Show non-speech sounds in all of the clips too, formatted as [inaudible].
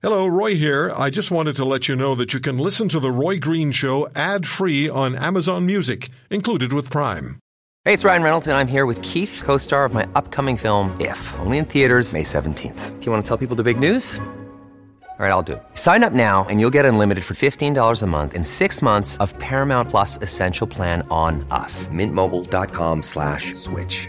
Hello, Roy here. I just wanted to let you know that you can listen to The Roy Green Show ad free on Amazon Music, included with Prime. Hey, it's Ryan Reynolds, and I'm here with Keith, co star of my upcoming film, If, only in theaters, May 17th. Do you want to tell people the big news? All right, I'll do it. Sign up now and you'll get unlimited for $15 a month in six months of Paramount Plus Essential Plan on us. Mintmobile.com slash switch.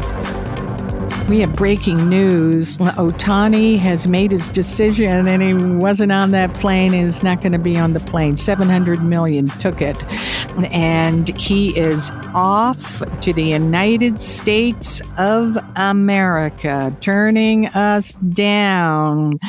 We have breaking news. Ohtani has made his decision and he wasn't on that plane and is not going to be on the plane. 700 million took it. And he is off to the United States of America, turning us down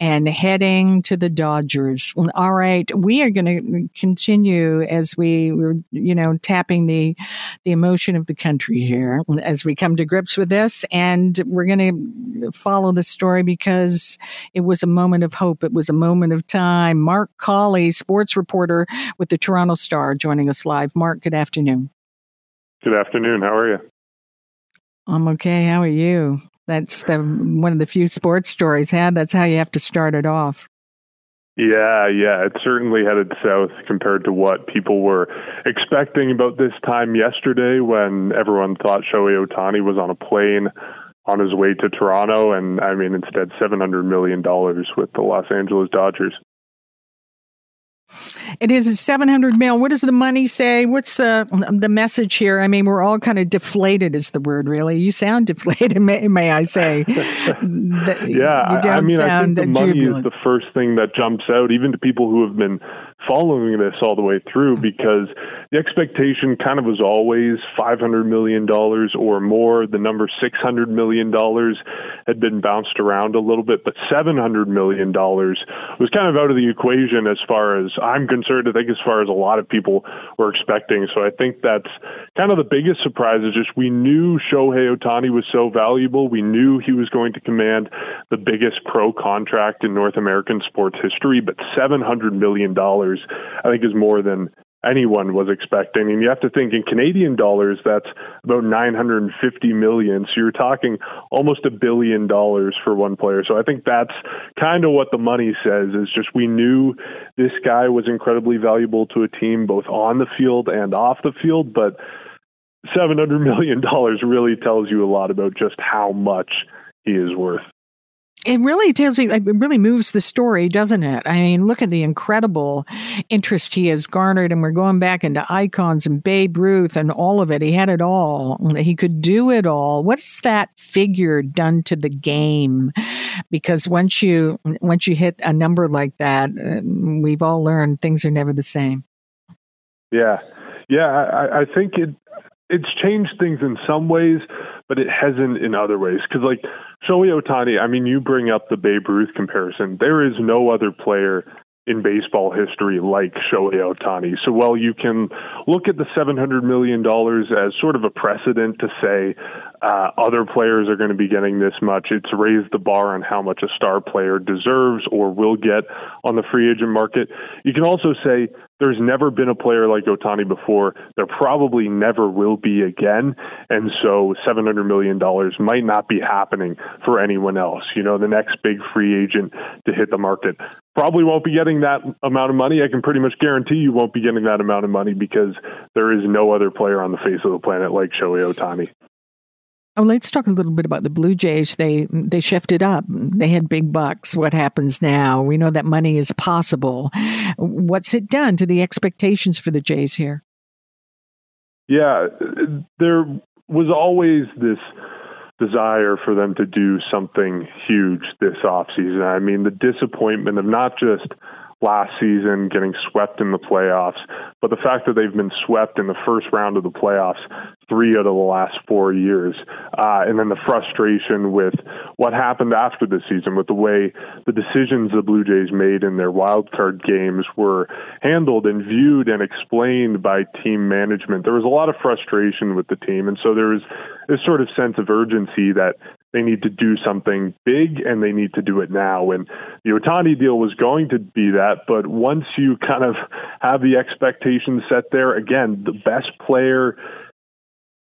and heading to the Dodgers. All right, we are going to continue as we were, you know, tapping the the emotion of the country here as we come to grips with this and and we're going to follow the story because it was a moment of hope. It was a moment of time. Mark Colley, sports reporter with the Toronto Star, joining us live. Mark, good afternoon. Good afternoon. How are you? I'm okay. How are you? That's the one of the few sports stories. had. That's how you have to start it off. Yeah, yeah, it certainly headed south compared to what people were expecting about this time yesterday when everyone thought Shohei Ohtani was on a plane on his way to Toronto, and I mean, instead, $700 million with the Los Angeles Dodgers. It is a 700 mil. What does the money say? What's the the message here? I mean, we're all kind of deflated is the word really. You sound [laughs] deflated, may, may I say. yeah, I mean, I think the money is the first thing that jumps out, even to people who have been following this all the way through because the expectation kind of was always $500 million or more. The number $600 million had been bounced around a little bit, but $700 million was kind of out of the equation as far as I'm concerned. I think as far as a lot of people were expecting. So I think that's kind of the biggest surprise is just we knew Shohei Ohtani was so valuable. We knew he was going to command the biggest pro contract in North American sports history, but $700 million I think is more than anyone was expecting. And you have to think in Canadian dollars, that's about 950 million. So you're talking almost a billion dollars for one player. So I think that's kind of what the money says is just we knew this guy was incredibly valuable to a team, both on the field and off the field. But $700 million really tells you a lot about just how much he is worth it really tells you, it really moves the story, doesn't it? I mean, look at the incredible interest he has garnered, and we're going back into icons and Babe Ruth and all of it. He had it all. He could do it all. What's that figure done to the game? Because once you once you hit a number like that, uh, we've all learned things are never the same. Yeah, yeah. I, I think it it's changed things in some ways, but it hasn't in other ways. Because like Shohei Ohtani, I mean, you bring up the Babe Ruth comparison. There is no other player in baseball history like Shohei Ohtani. So while you can look at the $700 million as sort of a precedent to say uh, other players are going to be getting this much, it's raised the bar on how much a star player deserves or will get on the free agent market. You can also say there's never been a player like Ohtani before. There probably never will be again. And so $700 million might not be happening for anyone else. You know, the next big free agent to hit the market probably won't be getting that amount of money. I can pretty much guarantee you won't be getting that amount of money because there is no other player on the face of the planet like Shohei Ohtani. Oh, let's talk a little bit about the Blue Jays. They they shifted up. They had big bucks. What happens now? We know that money is possible. What's it done to the expectations for the Jays here? Yeah, there was always this desire for them to do something huge this offseason. I mean, the disappointment of not just last season getting swept in the playoffs, but the fact that they've been swept in the first round of the playoffs three out of the last four years. Uh, and then the frustration with what happened after the season, with the way the decisions the Blue Jays made in their wild card games were handled and viewed and explained by team management. There was a lot of frustration with the team. And so there was this sort of sense of urgency that they need to do something big and they need to do it now. And the Ohtani deal was going to be that, but once you kind of have the expectations set there, again, the best player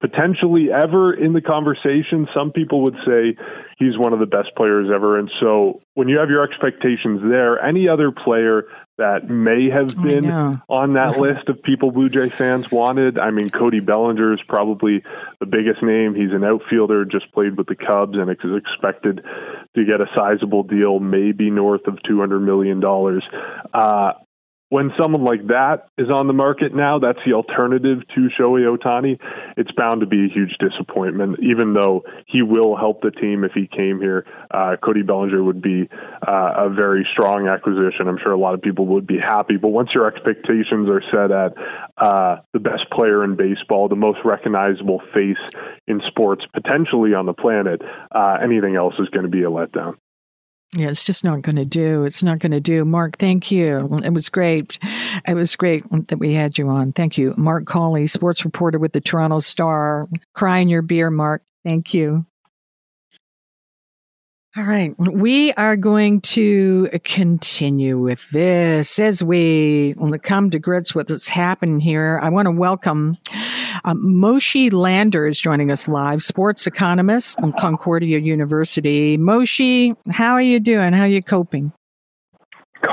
potentially ever in the conversation. Some people would say he's one of the best players ever. And so when you have your expectations there, any other player that may have been on that list of people Blue Jay fans wanted, I mean, Cody Bellinger is probably the biggest name. He's an outfielder, just played with the Cubs, and is expected to get a sizable deal, maybe north of $200 million. Uh, when someone like that is on the market now, that's the alternative to Shohei Ohtani. It's bound to be a huge disappointment, even though he will help the team if he came here. Uh, Cody Bellinger would be uh, a very strong acquisition. I'm sure a lot of people would be happy. But once your expectations are set at uh, the best player in baseball, the most recognizable face in sports, potentially on the planet, uh, anything else is going to be a letdown. Yeah, it's just not going to do. It's not going to do. Mark, thank you. It was great. It was great that we had you on. Thank you. Mark Colley, sports reporter with the Toronto Star. Crying your beer, Mark. Thank you. All right. We are going to continue with this as we come to grips with what's happening here. I want to welcome um, Moshe Lander is joining us live, sports economist from Concordia University. Moshe, how are you doing? How are you coping?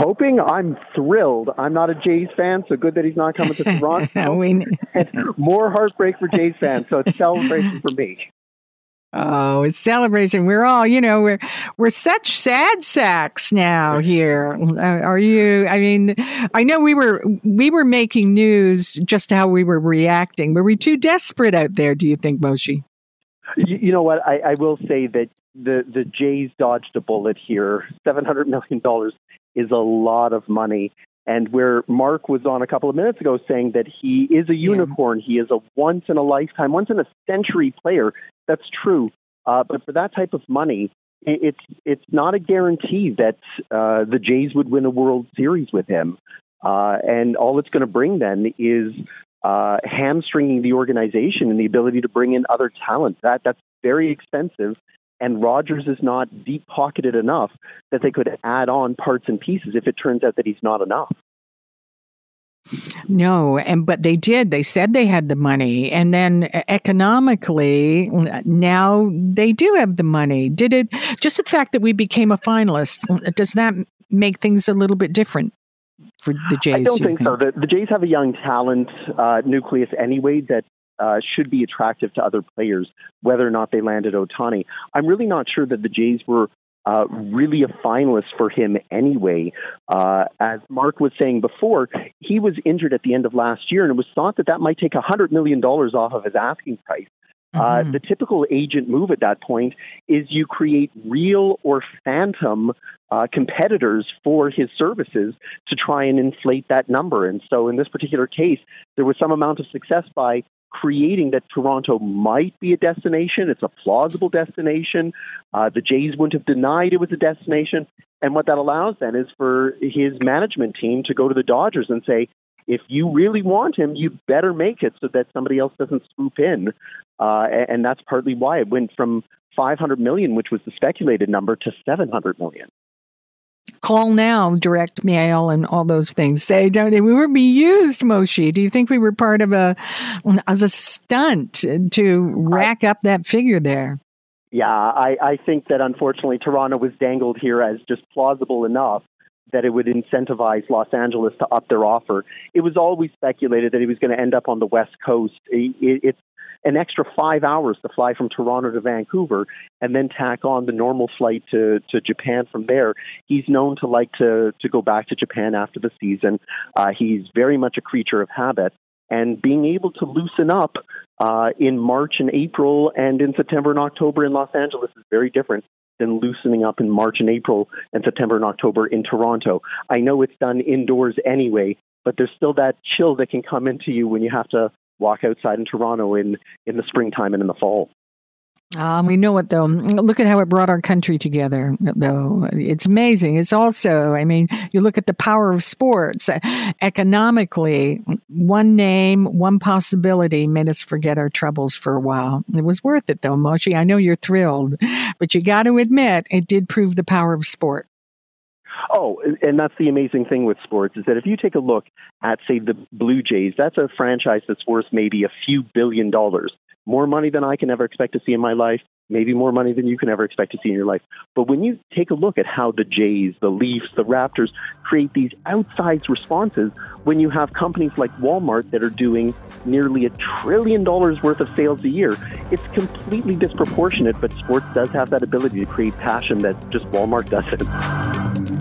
Coping? I'm thrilled. I'm not a Jays fan, so good that he's not coming to [laughs] Toronto. we... [laughs] More heartbreak for Jays fans, so it's celebration for me. Oh, it's celebration. We're all, you know, we're we're such sad sacks now here. Uh, are you? I mean, I know we were we were making news just how we were reacting. Were we too desperate out there? Do you think, Moshe? You, you know what? I, I will say that the the Jays dodged a bullet here. Seven hundred million dollars is a lot of money. And where Mark was on a couple of minutes ago saying that he is a unicorn, yeah. he is a once in a lifetime, once in a century player that's true. Uh, but for that type of money, it's it's not a guarantee that uh, the Jays would win a World Series with him. Uh, and all it's going to bring then is uh, hamstringing the organization and the ability to bring in other talent. That that's very expensive. And Rogers is not deep pocketed enough that they could add on parts and pieces if it turns out that he's not enough. No, and but they did. They said they had the money, and then economically, now they do have the money. Did it? Just the fact that we became a finalist does that make things a little bit different for the Jays? I don't think, think, so. The, the, Jays have a young talent uh, nucleus anyway that uh, should be attractive to other players, whether or not they landed Ohtani. I'm really not sure that the Jays were uh, really a finalist for him anyway. Uh, as Mark was saying before, he was injured at the end of last year, and it was thought that that might take $100 million off of his asking price. Uh, mm-hmm. Uh, the typical agent move at that point is you create real or phantom uh, competitors for his services to try and inflate that number. And so in this particular case, there was some amount of success by creating that Toronto might be a destination. It's a plausible destination. Uh, the Jays wouldn't have denied it was a destination. And what that allows then is for his management team to go to the Dodgers and say, if you really want him, you better make it so that somebody else doesn't swoop in. Uh, and that's partly why it went from 500 million, which was the speculated number, to 700 million call now, direct mail, and all those things. Say, don't they? We were be used, Moshe. Do you think we were part of a as a stunt to rack up that figure there? Yeah, I, I think that unfortunately Toronto was dangled here as just plausible enough that it would incentivize Los Angeles to up their offer. It was always speculated that he was going to end up on the West Coast. It, it's an extra five hours to fly from Toronto to Vancouver and then tack on the normal flight to, to Japan from there. He's known to like to, to go back to Japan after the season. Uh, he's very much a creature of habit. And being able to loosen up uh, in March and April and in September and October in Los Angeles is very different than loosening up in March and April and September and October in Toronto. I know it's done indoors anyway, but there's still that chill that can come into you when you have to walk outside in Toronto in, in the springtime and in the fall. Um, we know it though. Look at how it brought our country together, though. It's amazing. It's also, I mean, you look at the power of sports. Economically, one name, one possibility made us forget our troubles for a while. It was worth it though, Moshe. I know you're thrilled, but you got to admit it did prove the power of sport. Oh, and that's the amazing thing with sports is that if you take a look at, say, the Blue Jays, that's a franchise that's worth maybe a few billion dollars more money than I can ever expect to see in my life, maybe more money than you can ever expect to see in your life. But when you take a look at how the Jays, the Leafs, the Raptors create these outsized responses, when you have companies like Walmart that are doing nearly a trillion dollars worth of sales a year, it's completely disproportionate. But sports does have that ability to create passion that just Walmart doesn't.